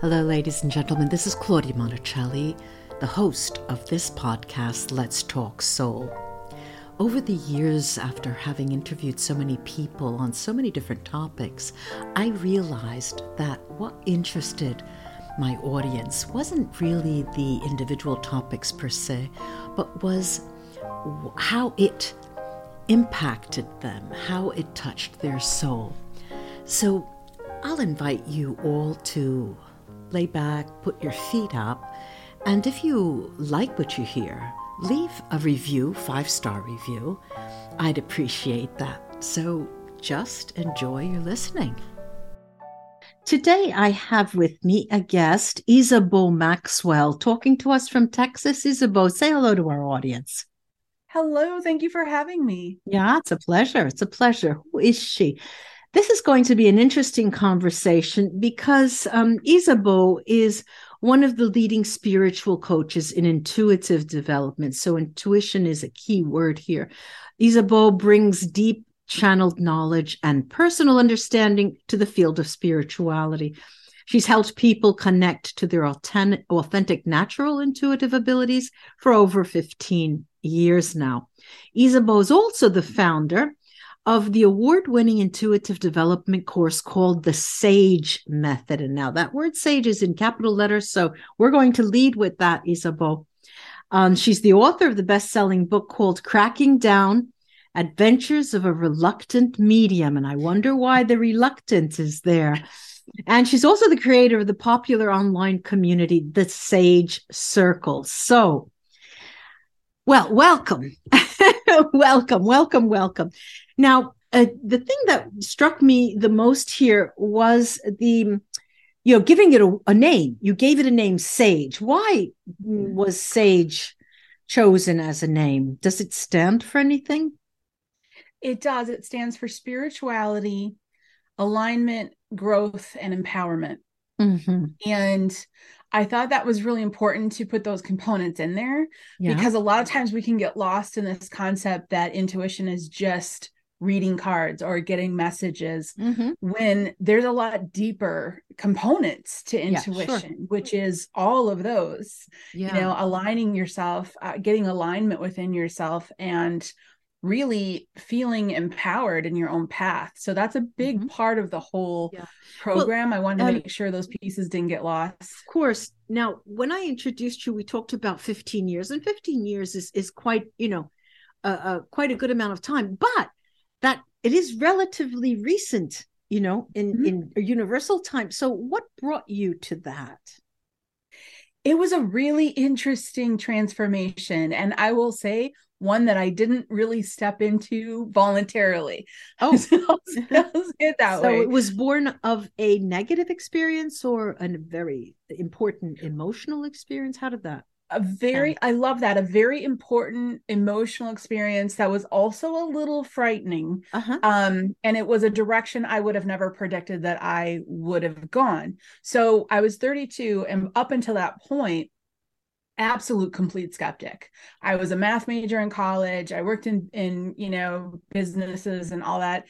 Hello, ladies and gentlemen. This is Claudia Monticelli, the host of this podcast, Let's Talk Soul. Over the years, after having interviewed so many people on so many different topics, I realized that what interested my audience wasn't really the individual topics per se, but was how it impacted them, how it touched their soul. So I'll invite you all to lay back, put your feet up, and if you like what you hear, leave a review, five star review. I'd appreciate that. So just enjoy your listening. Today, I have with me a guest, Isabeau Maxwell, talking to us from Texas. Isabeau, say hello to our audience. Hello, thank you for having me. Yeah, it's a pleasure. It's a pleasure. Who is she? This is going to be an interesting conversation because um, Isabeau is one of the leading spiritual coaches in intuitive development. So, intuition is a key word here. Isabeau brings deep channeled knowledge and personal understanding to the field of spirituality. She's helped people connect to their authentic, natural intuitive abilities for over 15 years now. Isabeau is also the founder of the award winning intuitive development course called the SAGE method. And now that word SAGE is in capital letters. So we're going to lead with that, Isabeau. Um, she's the author of the best selling book called Cracking Down Adventures of a Reluctant Medium. And I wonder why the reluctance is there. And she's also the creator of the popular online community, the Sage Circle. So, well, welcome. welcome, welcome, welcome. Now, uh, the thing that struck me the most here was the you know giving it a, a, name. You gave it a name sage. Why was sage chosen as a name? Does it stand for anything? It does. It stands for spirituality alignment growth and empowerment mm-hmm. and I thought that was really important to put those components in there yeah. because a lot of times we can get lost in this concept that intuition is just reading cards or getting messages mm-hmm. when there's a lot deeper components to intuition yeah, sure. which is all of those yeah. you know aligning yourself uh, getting alignment within yourself and really feeling empowered in your own path. So that's a big mm-hmm. part of the whole yeah. program. Well, I wanted to um, make sure those pieces didn't get lost. Of course. Now, when I introduced you, we talked about 15 years, and 15 years is is quite, you know, uh, uh, quite a good amount of time. But that it is relatively recent, you know, in mm-hmm. in universal time. So, what brought you to that? It was a really interesting transformation, and I will say one that I didn't really step into voluntarily. Oh, so, it that so way. it was born of a negative experience or a very important emotional experience. How did that? A very, I love that. A very important emotional experience that was also a little frightening. Uh-huh. Um, and it was a direction I would have never predicted that I would have gone. So I was 32, and up until that point, absolute complete skeptic. I was a math major in college. I worked in in you know businesses and all that.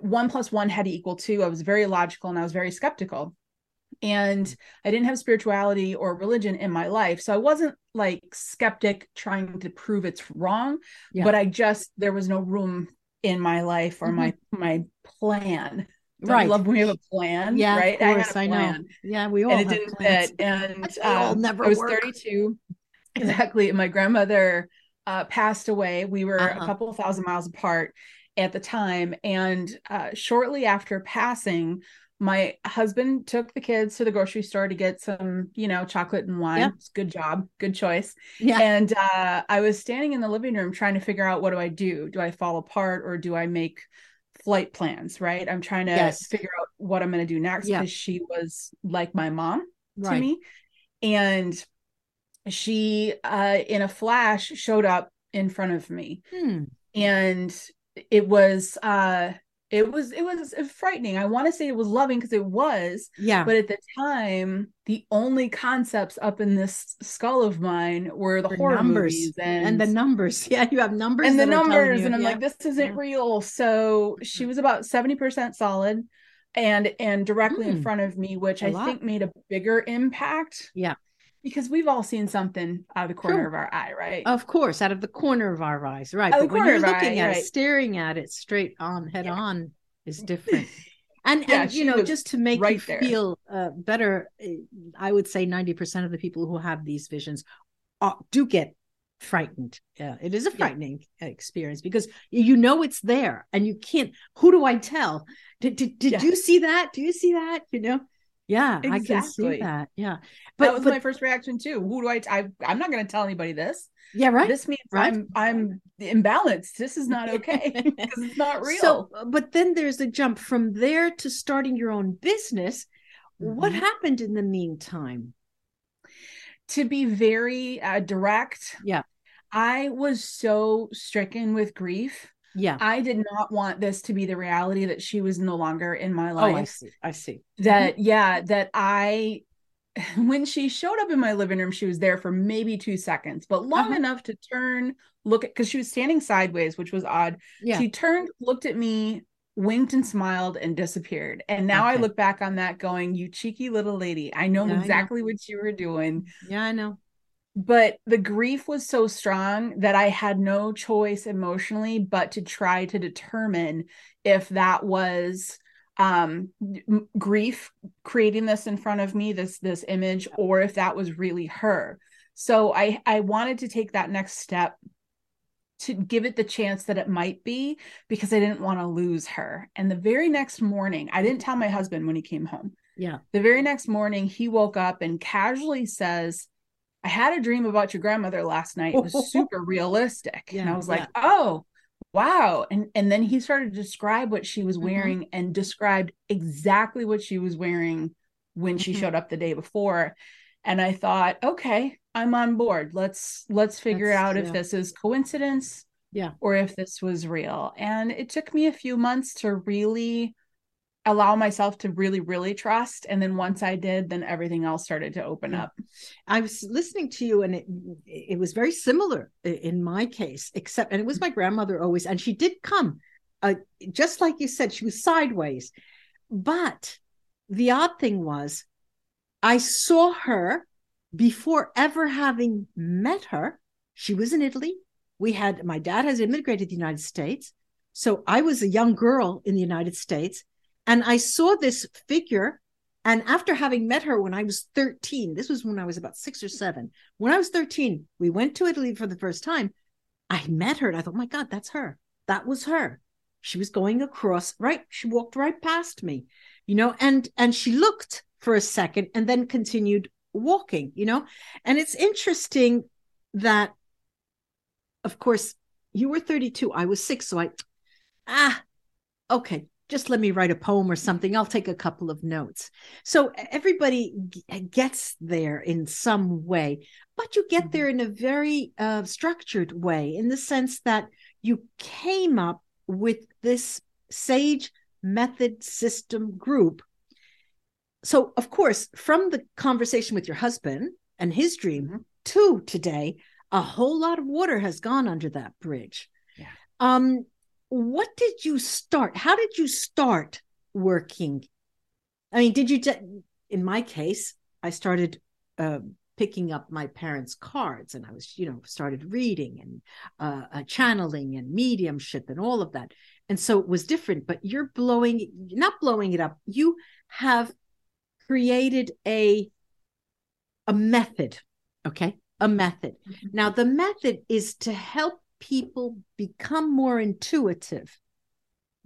One plus one had to equal two. I was very logical and I was very skeptical. And I didn't have spirituality or religion in my life. So I wasn't like skeptic trying to prove it's wrong, yeah. but I just there was no room in my life or mm-hmm. my my plan don't right. love when we have a plan. Yeah, right. Of course, I, I know. Yeah, we all and it didn't plans. fit. And uh, never I was work. 32. Exactly. And my grandmother uh, passed away. We were uh-huh. a couple thousand miles apart at the time. And uh, shortly after passing, my husband took the kids to the grocery store to get some, you know, chocolate and wine. Yep. Good job. Good choice. Yeah. And uh, I was standing in the living room trying to figure out what do I do? Do I fall apart or do I make flight plans, right? I'm trying to yes. figure out what I'm going to do next yeah. because she was like my mom right. to me. And she, uh, in a flash, showed up in front of me. Hmm. And it was, uh, it was it was frightening i want to say it was loving because it was yeah but at the time the only concepts up in this skull of mine were the For horror numbers movies and, and, the numbers yeah you have numbers and the numbers and i'm yeah. like this isn't yeah. real so she was about 70% solid and and directly mm. in front of me which a I lot. think made a bigger impact. Yeah. Because we've all seen something out of the corner sure. of our eye, right? Of course, out of the corner of our eyes, right? Out but when you're looking eye, at right. it, staring at it straight on, head yeah. on, is different. and yeah, and you know just to make right you there. feel uh, better eh, i would say 90% of the people who have these visions are, do get frightened yeah it is a frightening yeah. experience because you know it's there and you can't who do i tell did, did, did you see that do you see that you know yeah exactly. i can see that. Yeah. But that was but, my first reaction too. Who do i i'm not going to tell anybody this. Yeah right this means right? i'm i'm imbalanced. This is not okay because it's not real. so but then there's a jump from there to starting your own business. Mm-hmm. what happened in the meantime? To be very uh, direct yeah. I was so stricken with grief yeah i did not want this to be the reality that she was no longer in my life oh, i see i see that yeah that i when she showed up in my living room, she was there for maybe two seconds, but long uh-huh. enough to turn, look at because she was standing sideways, which was odd. Yeah. She turned, looked at me, winked and smiled, and disappeared. And now okay. I look back on that going, You cheeky little lady. I know yeah, exactly I know. what you were doing. Yeah, I know. But the grief was so strong that I had no choice emotionally but to try to determine if that was um grief creating this in front of me this this image or if that was really her. So i i wanted to take that next step to give it the chance that it might be because i didn't want to lose her. And the very next morning i didn't tell my husband when he came home. Yeah. The very next morning he woke up and casually says i had a dream about your grandmother last night. It was super realistic. Yeah, and i was like oh wow. And and then he started to describe what she was mm-hmm. wearing mm-hmm. and described exactly what she was wearing when she mm-hmm. showed up the day before. And i thought okay i'm on board. Let's let's figure That's, out if this is coincidence yeah. or if this was real. And it took me a few months to really allow myself to really really trust and then once i did then everything else started to open up. I was listening to you and it it was very similar in my case except and it was my grandmother always and she did come uh, just like you said she was sideways. But the odd thing was i saw her before ever having met her. She was in italy. We had my dad has immigrated to the united states. So i was a young girl in the united states and I saw this figure. And after having met her when I was 13, this was when I was about six or seven. When I was 13, we went to Italy for the first time. I met her and I thought, my God, that's her. That was her. She was going across, right? She walked right past me, you know, and and she looked for a second and then continued walking, you know. And it's interesting that, of course, you were 32, I was six. So I, ah, okay, just let me write a poem or something. I'll take a couple of notes. So everybody g- gets there in some way, but you get there mm-hmm. in a very uh, structured way in the sense that you came up with this sage method system group. So, of course, from the conversation with your husband and his dream mm-hmm. to today, a whole lot of water has gone under that bridge. Yeah. Um, what did you start? How did you start working? I mean, did you, in my case, I started uh, picking up my parents' cards and I was, you know, started reading and uh, uh, channeling and mediumship and all of that. And so it was different, but you're blowing, not blowing it up. You have created a, a method. Okay. A method. Mm-hmm. Now, the method is to help people become more intuitive.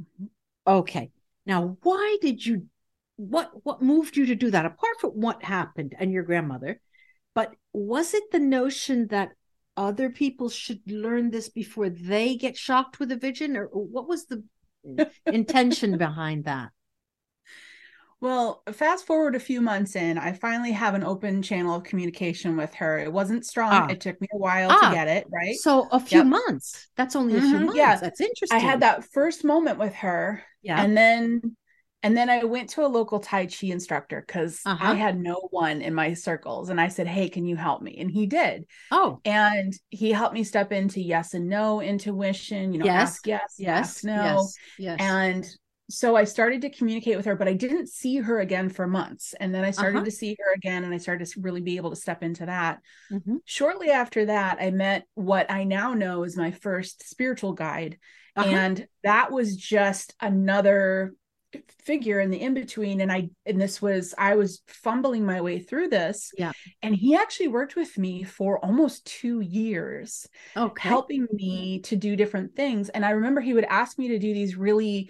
Mm-hmm. Okay. Now, why did you what what moved you to do that apart from what happened and your grandmother? But was it the notion that other people should learn this before they get shocked with a vision or what was the intention behind that? Well, fast forward a few months in, I finally have an open channel of communication with her. It wasn't strong. Ah. It took me a while ah. to get it, right? So a few yep. months. That's only a mm-hmm. few months. Yeah. That's interesting. I had that first moment with her. Yeah. And then and then I went to a local Tai Chi instructor because uh-huh. I had no one in my circles. And I said, Hey, can you help me? And he did. Oh. And he helped me step into yes and no intuition, you know, yes. ask yes, yes, ask no. Yes, yes. And so I started to communicate with her, but I didn't see her again for months. And then I started uh-huh. to see her again and I started to really be able to step into that. Mm-hmm. Shortly after that, I met what I now know is my first spiritual guide. Uh-huh. And that was just another figure in the in between and i and this was i was fumbling my way through this yeah and he actually worked with me for almost two years okay helping me to do different things and i remember he would ask me to do these really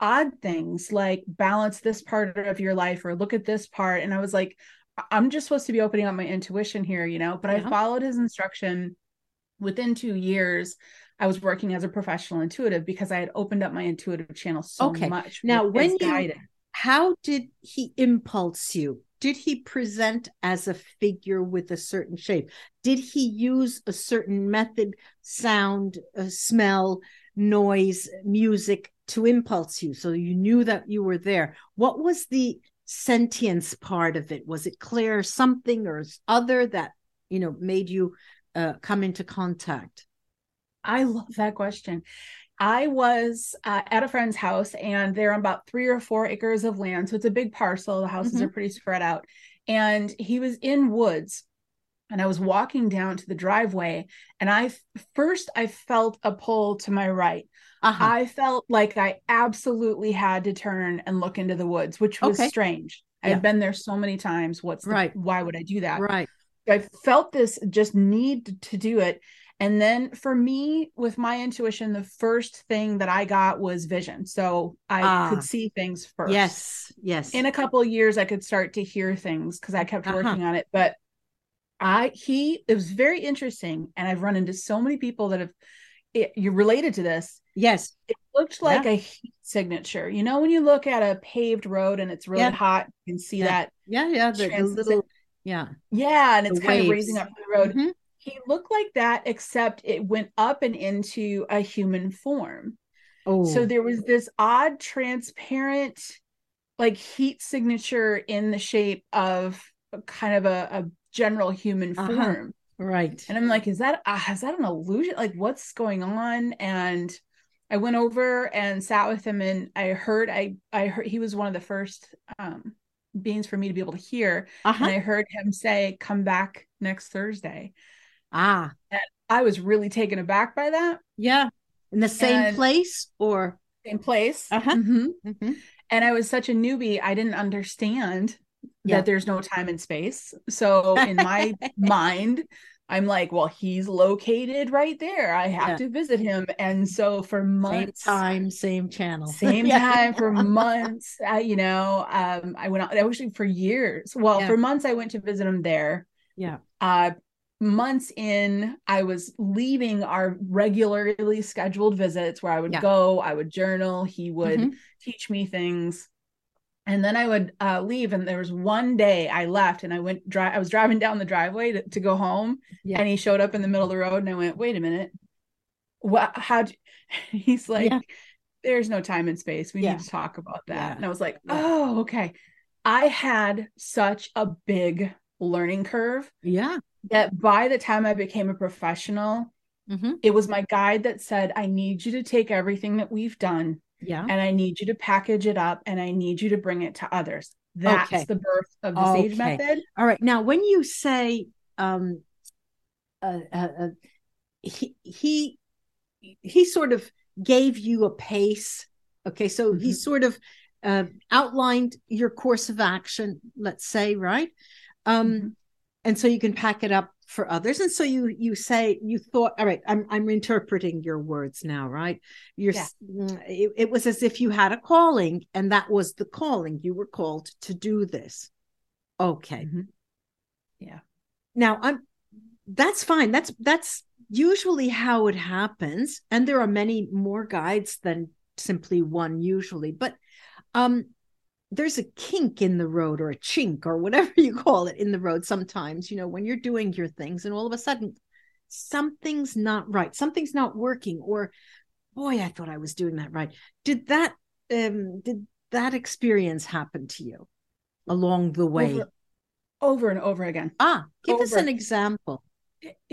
odd things like balance this part of your life or look at this part and i was like i'm just supposed to be opening up my intuition here you know but yeah. i followed his instruction within two years I was working as a professional intuitive because I had opened up my intuitive channel so okay. much. Now, when you, guided. how did he impulse you? Did he present as a figure with a certain shape? Did he use a certain method, sound, uh, smell, noise, music to impulse you so you knew that you were there? What was the sentience part of it? Was it clear something or other that, you know, made you uh, come into contact? I love that question. I was uh, at a friend's house and they're on about three or four acres of land. So it's a big parcel. The houses mm-hmm. are pretty spread out. And he was in woods and I was walking down to the driveway and I first I felt a pull to my right. Uh-huh. I felt like I absolutely had to turn and look into the woods, which was okay. strange. Yeah. I've been there so many times. What's the, right? Why would I do that? Right. I felt this just need to do it. And then for me, with my intuition, the first thing that I got was vision. So I ah, could see things first. Yes. Yes. In a couple of years, I could start to hear things because I kept uh-huh. working on it. But I, he, it was very interesting. And I've run into so many people that have, it, you're related to this. Yes. It looked like yeah. a heat signature. You know, when you look at a paved road and it's really yeah. hot, you can see yeah. that. Yeah. Yeah. The, the little, yeah. Yeah. And it's kind of raising up the road. Mm-hmm he looked like that, except it went up and into a human form. Oh. So there was this odd, transparent, like heat signature in the shape of kind of a, a general human uh-huh. form. Right. And I'm like, is that uh, is that an illusion? Like, what's going on? And I went over and sat with him, and I heard I I heard he was one of the first um, beings for me to be able to hear, uh-huh. and I heard him say, "Come back next Thursday." Ah. And I was really taken aback by that. Yeah. In the same and place or same place. Uh-huh. Mm-hmm. Mm-hmm. And I was such a newbie, I didn't understand yeah. that there's no time and space. So in my mind, I'm like, well, he's located right there. I have yeah. to visit him. And so for months, same time, same channel, same time for months, uh, you know, um, I went out actually for years. Well, yeah. for months, I went to visit him there. Yeah. Uh, months in, I was leaving our regularly scheduled visits where I would yeah. go, I would journal, he would mm-hmm. teach me things. And then I would uh, leave. And there was one day I left and I went drive. I was driving down the driveway to, to go home. Yeah. And he showed up in the middle of the road. And I went, wait a minute. What? How'd? He's like, yeah. there's no time and space. We need to talk about that. And I was like, oh, okay. I had such a big learning curve. Yeah that by the time I became a professional, mm-hmm. it was my guide that said, I need you to take everything that we've done. Yeah. And I need you to package it up and I need you to bring it to others. That's okay. the birth of the okay. sage method. All right. Now, when you say um uh, uh, uh, he he he sort of gave you a pace. Okay, so mm-hmm. he sort of uh, outlined your course of action. Let's say, right? Um, mm-hmm and so you can pack it up for others. And so you you say you thought all right i'm i'm interpreting your words now right? You're yeah. Mm, it, it, was as if you had a calling and that was the calling. You were called to do this. Okay. Mm-hmm. yeah. Now i'm that's fine. That's that's usually how it happens. And there are many more guides than simply one usually. But um there's a kink in the road or a chink or whatever you call it in the road sometimes you know when you're doing your things and all of a sudden something's not right something's not working or boy i thought i was doing that right did that um did that experience happen to you along the way over, over and over again ah give over. us an example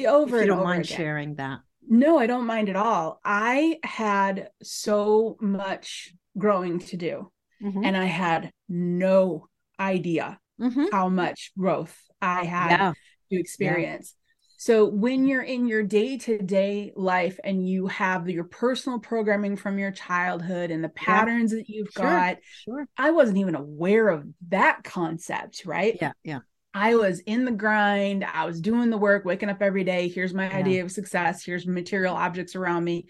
over if you don't mind again. sharing that no i don't mind at all i had so much growing to do. Mm-hmm. And I had no idea mm-hmm. how much growth I had yeah. to experience. Yeah. So when you're in your day-to-day life and you have your personal programming from your childhood and the patterns yeah. that you've sure. got, sure. I wasn't even aware of that concept, right? Yeah, yeah. I was in the grind. I was doing the work, waking up every day. Here's my yeah. idea of success. Here's material objects around me.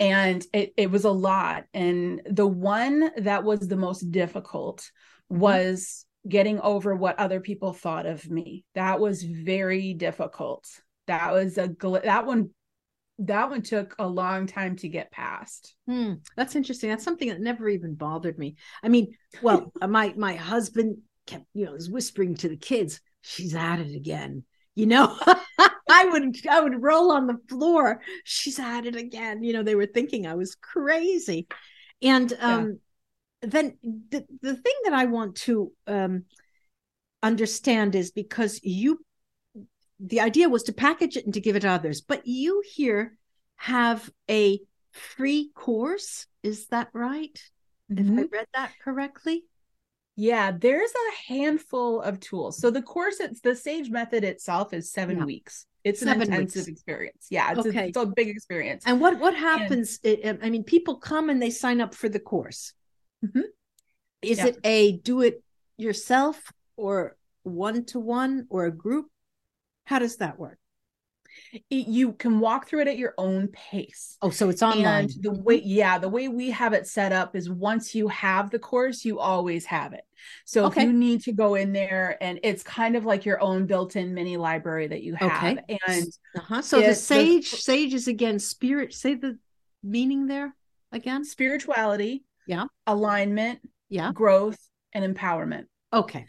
And it, it was a lot. And the one that was the most difficult mm-hmm. was getting over what other people thought of me. That was very difficult. That was a that one that one took a long time to get past. Hmm, that's interesting. That's something that never even bothered me. I mean, well, my my husband kept, you know, was whispering to the kids, "She's at it again." You know, I would I would roll on the floor. She's at it again. You know, they were thinking I was crazy, and um, then the, the thing that I want to um, understand is because you, the idea was to package it and to give it to others, but you here have a free course. Is that right? Mm-hmm. If I read that correctly? Yeah, there's a handful of tools. So the course, it's the Sage method itself is seven yeah. weeks. It's Seven an intensive weeks. experience. Yeah, it's, okay. a, it's a big experience. And what what happens? And, I mean, people come and they sign up for the course. Mm-hmm. Is yeah. it a do it yourself or one to one or a group? How does that work? It, you can walk through it at your own pace. Oh, so it's online. And the way, yeah, the way we have it set up is once you have the course, you always have it. So okay. if you need to go in there, and it's kind of like your own built-in mini library that you have. Okay. And uh-huh. so the sage, the, sage is again spirit. Say the meaning there again. Spirituality. Yeah. Alignment yeah growth and empowerment okay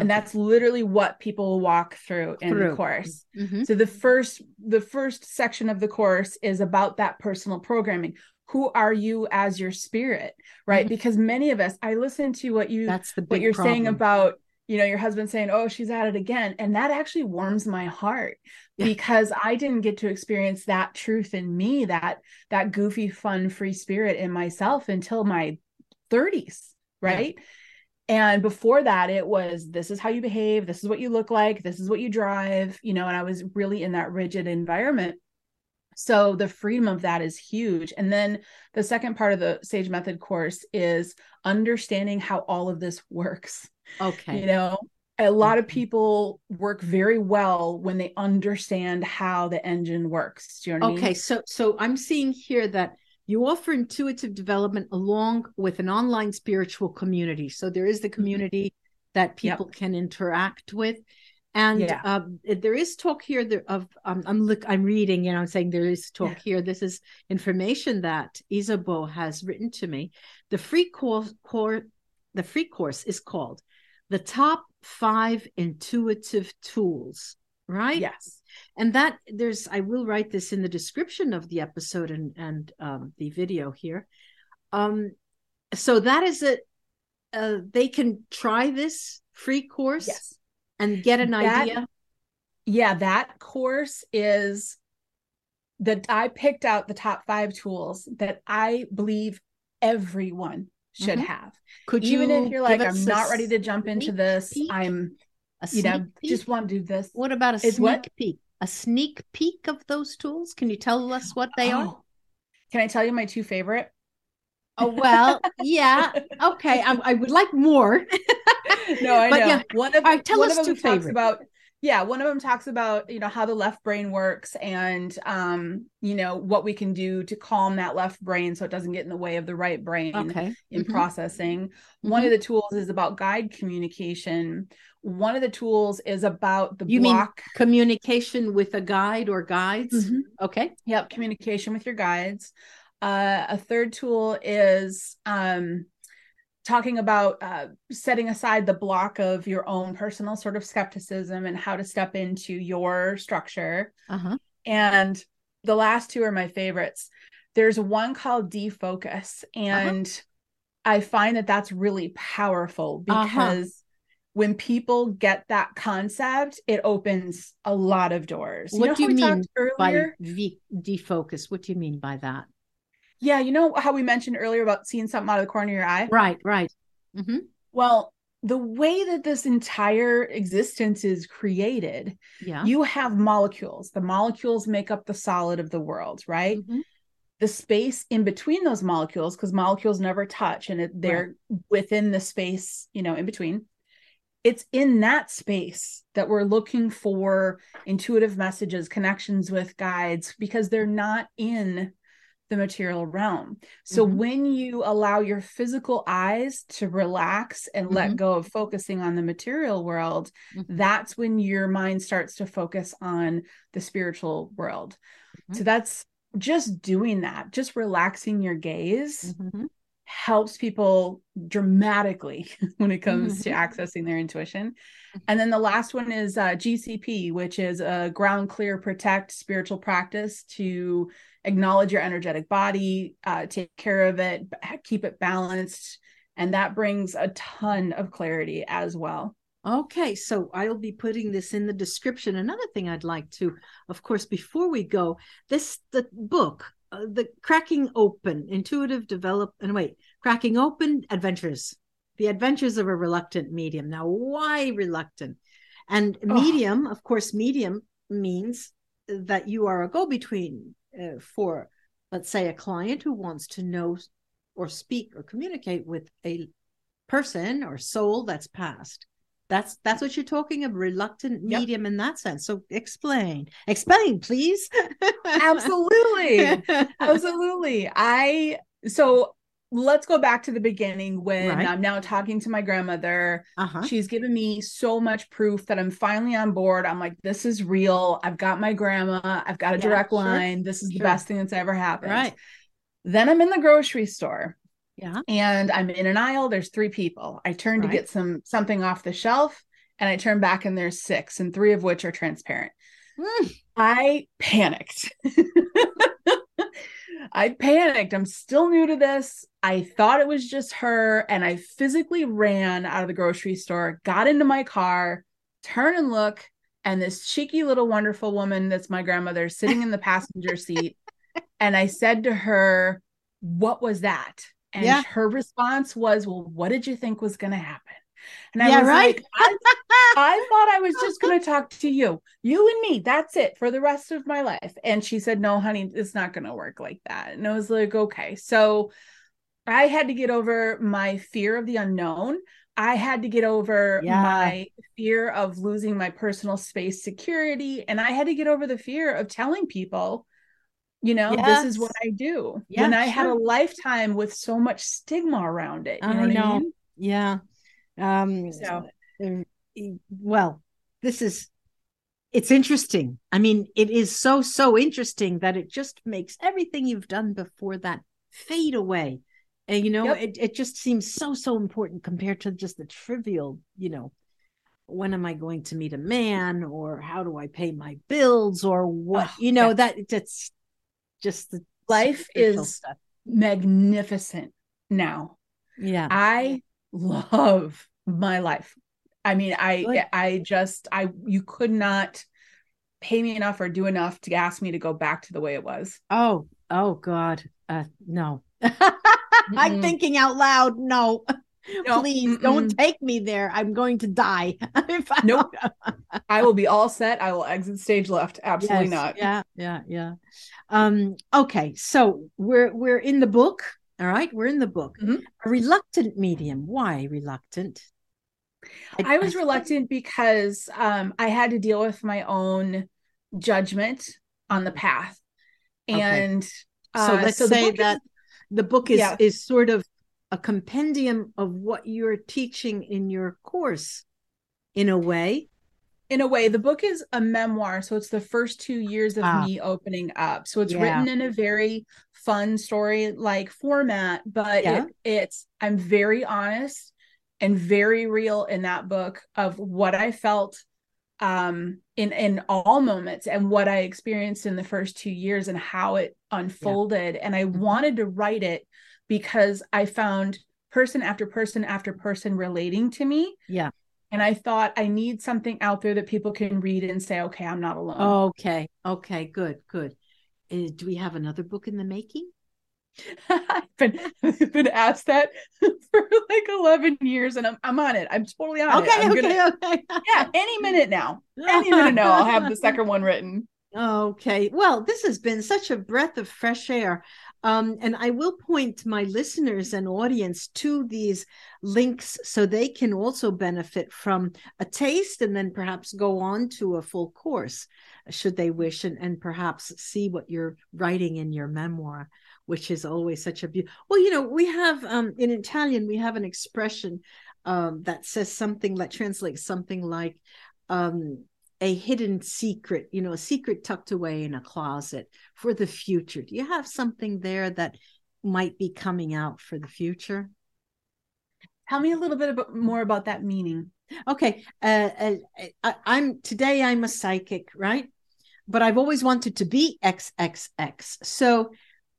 and that's literally what people walk through in through. the course mm-hmm. so the first the first section of the course is about that personal programming who are you as your spirit right mm-hmm. because many of us i listen to what you that's the what you're problem. saying about you know your husband saying oh she's at it again and that actually warms my heart yeah. because i didn't get to experience that truth in me that that goofy fun free spirit in myself until my 30s right yeah. And before that, it was this is how you behave, this is what you look like, this is what you drive, you know, and I was really in that rigid environment. So the freedom of that is huge. And then the second part of the Sage Method course is understanding how all of this works. Okay. You know, a lot of people work very well when they understand how the engine works. Do you know okay, I mean? so so I'm seeing here that you offer intuitive development along with an online spiritual community. So there is the mm-hmm. community mm-hmm. that people yep. can interact with. And yeah. um, there is talk here of um, I'm look I'm reading, you know, I'm saying there is talk yeah. here. This is information that Isabeau has written to me. The free course, core, the free course is called the top five intuitive tools. Right? Yes and that there's i will write this in the description of the episode and and um, the video here um so that is a uh, they can try this free course yes. and get an that, idea yeah that course is that i picked out the top five tools that i believe everyone should mm-hmm. have could even you if you're like i'm not ready to jump into this peek? i'm a you know peek? just want to do this what about a sneak what? peek a sneak peek of those tools? Can you tell us what they oh. are? Can I tell you my two favorite? Oh well, yeah. Okay, I, I would like more. no, I but know. Yeah, one of right, tell one us of them two talks about yeah one of them talks about you know how the left brain works and um you know what we can do to calm that left brain so it doesn't get in the way of the right brain okay. in mm-hmm. processing mm-hmm. one of the tools is about guide communication one of the tools is about the you block mean communication with a guide or guides mm-hmm. okay yep communication with your guides uh, a third tool is um talking about uh, setting aside the block of your own personal sort of skepticism and how to step into your structure. Uh-huh. And the last two are my favorites. There's one called defocus, uh-huh. and uh-huh. I find that that's really powerful uh-huh. because. When people get that concept, it opens a lot of doors. What you do you mean by v- defocus? What do you mean by that? Yeah, you know how we mentioned earlier about seeing something out of the corner of your eye? Right, right. Mm-hmm. Well, the way that this entire existence is created, yeah. you have molecules. The molecules make up the solid of the world, right? Mm-hmm. The space in between those molecules, because molecules never touch and it, they're right. within the space, you know, in between. It's in that space that we're looking for intuitive messages, connections with guides, because they're not in the material realm. So mm-hmm. when you allow your physical eyes to relax and mm-hmm. let go of focusing on the material world, mm-hmm. that's when your mind starts to focus on the spiritual world. So mm-hmm. that's just doing that, just relaxing your gaze mm-hmm. Helps people dramatically when it comes to mm-hmm. accessing their intuition. And then the last one is uh, GCP, which is a ground clear protect spiritual practice to acknowledge your energetic body, uh, take care of it, keep it balanced. And that brings a ton of clarity as well. Okay, so I'll be putting this in the description. Another thing I'd like to, of course, before we go, this the book, uh, the cracking open, intuitive develop, and wait, cracking open adventures, the adventures of a reluctant medium. Now, why reluctant? And oh. medium, of course, medium means that you are a go-between uh, for, let's say, a client who wants to know or speak or communicate with a person or soul that's passed. That's that's what you're talking of reluctant medium yep. in that sense. So explain, explain, please. Absolutely, absolutely. I so let's go back to the beginning when right. I'm now talking to my grandmother. Uh-huh. She's given me so much proof that I'm finally on board. I'm like, this is real. I've got my grandma. I've got a yeah, direct sure. line. This is sure. the best thing that's ever happened. Right. Then I'm in the grocery store. Yeah. And I'm in an aisle. There's three people. I turn right. to get some something off the shelf and I turn back and there's six, and three of which are transparent. Mm. I panicked. I panicked. I'm still new to this. I thought it was just her. And I physically ran out of the grocery store, got into my car, turn and look. And this cheeky little wonderful woman that's my grandmother sitting in the passenger seat. And I said to her, What was that? And yeah. her response was, Well, what did you think was going to happen? And I yeah, was right? like, I, I thought I was just going to talk to you, you and me. That's it for the rest of my life. And she said, No, honey, it's not going to work like that. And I was like, Okay. So I had to get over my fear of the unknown. I had to get over yeah. my fear of losing my personal space security. And I had to get over the fear of telling people, you know, yes. this is what I do. Yeah, when I sure. had a lifetime with so much stigma around it. You know I know. I mean? Yeah. Um, so, well, this is it's interesting. I mean, it is so so interesting that it just makes everything you've done before that fade away. And you know, yep. it, it just seems so so important compared to just the trivial, you know, when am I going to meet a man or how do I pay my bills or what, oh, you know, that that's just the life is stuff. magnificent now. Yeah. I love my life. I mean, I Good. I just I you could not pay me enough or do enough to ask me to go back to the way it was. Oh, oh God. Uh no. I'm thinking out loud. No. No. Please Mm-mm. don't take me there. I'm going to die. I nope. I will be all set. I will exit stage left. Absolutely yes. not. Yeah, yeah, yeah. Um, okay, so we're we're in the book. All right, we're in the book. Mm-hmm. A reluctant medium. Why reluctant? I, I was I reluctant because um, I had to deal with my own judgment on the path. And okay. so uh, let's so say that the book is yeah. is sort of a compendium of what you're teaching in your course in a way in a way the book is a memoir so it's the first two years of ah. me opening up so it's yeah. written in a very fun story like format but yeah. it, it's i'm very honest and very real in that book of what I felt um in in all moments and what I experienced in the first 2 years and how it unfolded yeah. and I mm-hmm. wanted to write it because I found person after person after person relating to me. Yeah. And I thought I need something out there that people can read and say, okay, I'm not alone. Okay. Okay. Good. Good. Uh, do we have another book in the making? I've been I've been asked that for like 11 years and I'm I'm on it. I'm totally on okay, it. Okay, gonna, okay. yeah, any minute now. Any minute now I'll have the second one written. Okay. Well, this has been such a breath of fresh air. Um, and I will point my listeners and audience to these links so they can also benefit from a taste and then perhaps go on to a full course should they wish and, and perhaps see what you're writing in your memoir which is always such a beautiful well you know we have um, in italian we have an expression um, that says something that translates something like um, a hidden secret, you know, a secret tucked away in a closet for the future. Do you have something there that might be coming out for the future? Tell me a little bit about, more about that meaning. Okay, uh, uh, I, I'm today. I'm a psychic, right? But I've always wanted to be XXX. So,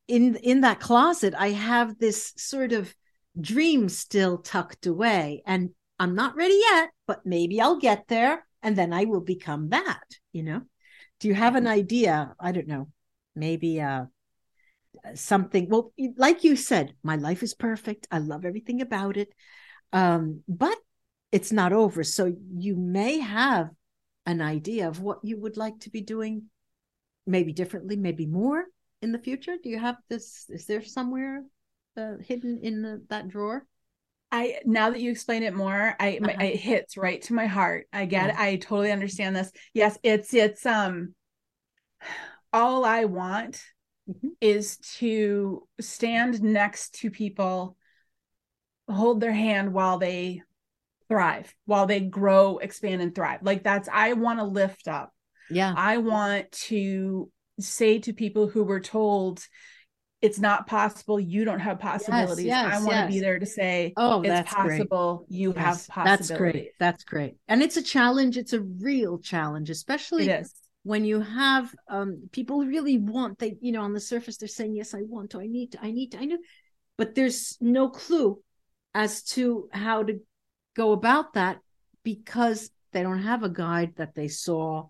in in that closet, I have this sort of dream still tucked away, and I'm not ready yet. But maybe I'll get there and then I will become that, you know? Do you have an mm-hmm. idea? I don't know, maybe uh something well like you said my life is perfect i love everything about it um but it's not over so you may have an idea of what you would like to be doing maybe differently maybe more in the future do you have this is there somewhere uh, hidden in the, that drawer I now that you explain it more, I uh-huh. it hits right to my heart. I get yeah. it. I totally understand this. Yes, it's it's um all I want mm-hmm. is to stand next to people, hold their hand while they thrive, while they grow, expand, and thrive. Like that's I want to lift up. Yeah. I want to say to people who were told it's not possible. You don't have possibilities. Yes, yes, i want to yes. be there to say oh it's possible great. you have possibilities that's great. that's great. And it's a challenge. It's a real challenge especially when you have um, people really want they you know on the surface they're saying yes i want to i need to i need to i know but there's no clue as to how to go about that because they don't have a guide that they saw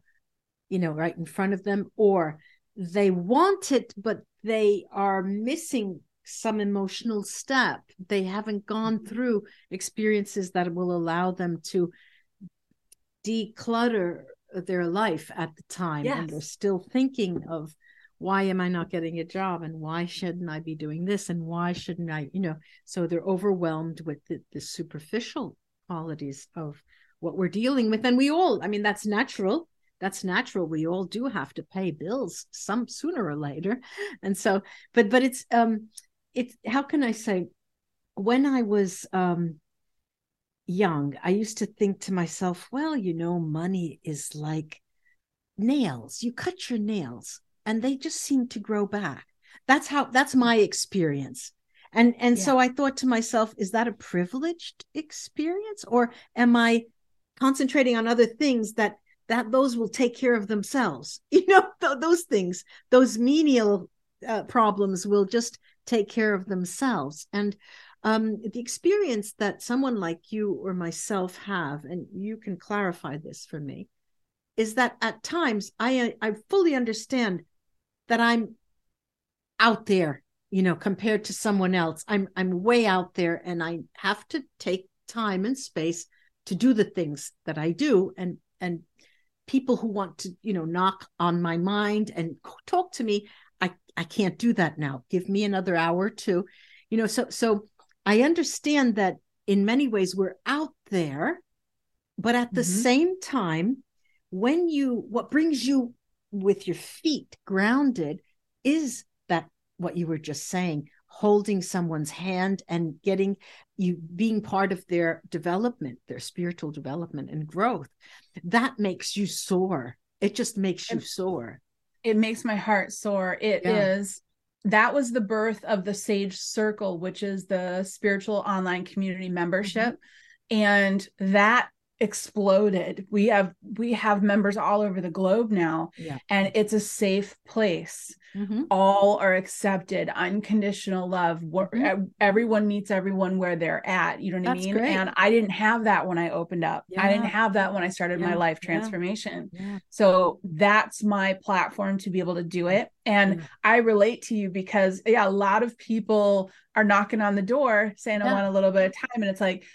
you know right in front of them or they want it but they are missing some emotional step. They haven't gone mm-hmm. through experiences that will allow them to declutter their life at the time. Yes. And they're still thinking of why am I not getting a job and why shouldn't I be doing this and why shouldn't I, you know, so they're overwhelmed with the, the superficial qualities of what we're dealing with. And we all, I mean, that's natural that's natural. We all do have to pay bills some sooner or later. And so but but it's um it's how can i say? When i was um young i used to think to myself well you know money is like nails. You cut your nails and they just seem to grow back. That's how that's my experience. And and yeah. so i thought to myself is that a privileged experience or am i concentrating on other things that that those will take care of themselves. You know th- those things those menial uh, problems will just take care of themselves. And um, the experience that someone like you or myself have and you can clarify this for me is that at times i i fully understand that i'm out there you know compared to someone else. I'm i'm way out there and i have to take time and space to do the things that i do and and people who want to you know knock on my mind and talk to me i i can't do that now give me another hour or two you know so so i understand that in many ways we're out there but at the mm-hmm. same time when you what brings you with your feet grounded is that what you were just saying holding someone's hand and getting you being part of their development, their spiritual development and growth. That makes you soar. It just makes you it, soar. It makes my heart soar. It yeah. is. that was the birth of the Sage Circle, which is the spiritual online community membership. Mm-hmm. And that exploded we have we have members all over the globe now yeah. and it's a safe place mm-hmm. all are accepted unconditional love mm-hmm. everyone meets everyone where they're at you know what That's i mean great. and i didn't have that when i opened up yeah. i didn't have that when i started yeah. my life transformation so that's my platform to be able to do it and i relate to you because yeah a lot of people are knocking on the door saying i want a little bit of time and it's like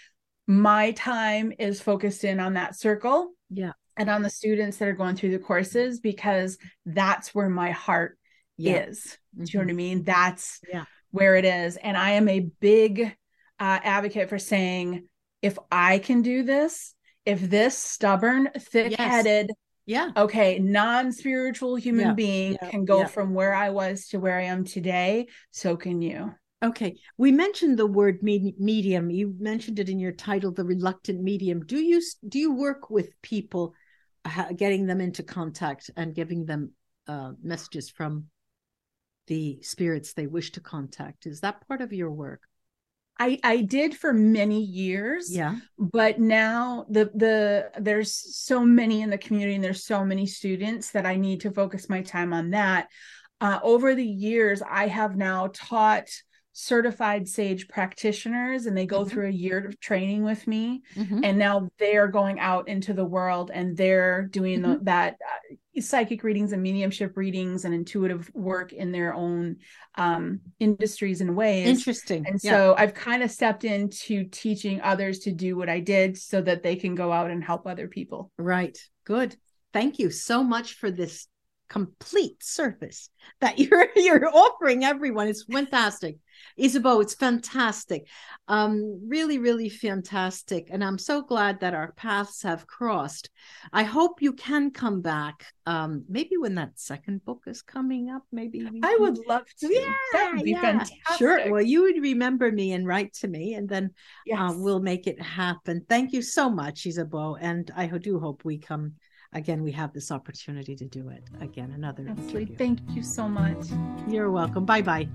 my time is focused in on that circle yeah and on the students that are going through the courses because that's where my heart yeah. is mm-hmm. do you know what i mm-hmm. mean that's yeah where it is and i am a big uh, advocate for saying if i can do this if this stubborn thick-headed yes. yeah okay non-spiritual human yeah. being can go from where i was to where i am today so can you Okay, we mentioned the word medium. You mentioned it in your title, the reluctant medium. Do you do you work with people, uh, getting them into contact and giving them uh, messages from the spirits they wish to contact? Is that part of your work? I I did for many years. Yeah. But now the the there's so many in the community and there's so many students that I need to focus my time on that. Uh, over the years, I have now taught certified sage practitioners and they go mm-hmm. through a year of training with me mm-hmm. and now they're going out into the world and they're doing mm-hmm. the, that uh, psychic readings and mediumship readings and intuitive work in their own um, industries and ways interesting and yeah. so i've kind of stepped into teaching others to do what i did so that they can go out and help other people right good thank you so much for this complete service that you're you're offering everyone it's fantastic Isabeau, it's fantastic. Um, really, really fantastic. And I'm so glad that our paths have crossed. I hope you can come back. Um, maybe when that second book is coming up, maybe I would love to. Yeah, that would be yeah. fantastic. Sure. Well, you would remember me and write to me, and then uh, yes. uh, we'll make it happen. Thank you so much, Isabeau. And I do hope we come again we have this opportunity to do it again another Absolutely. thank you so much you're welcome bye bye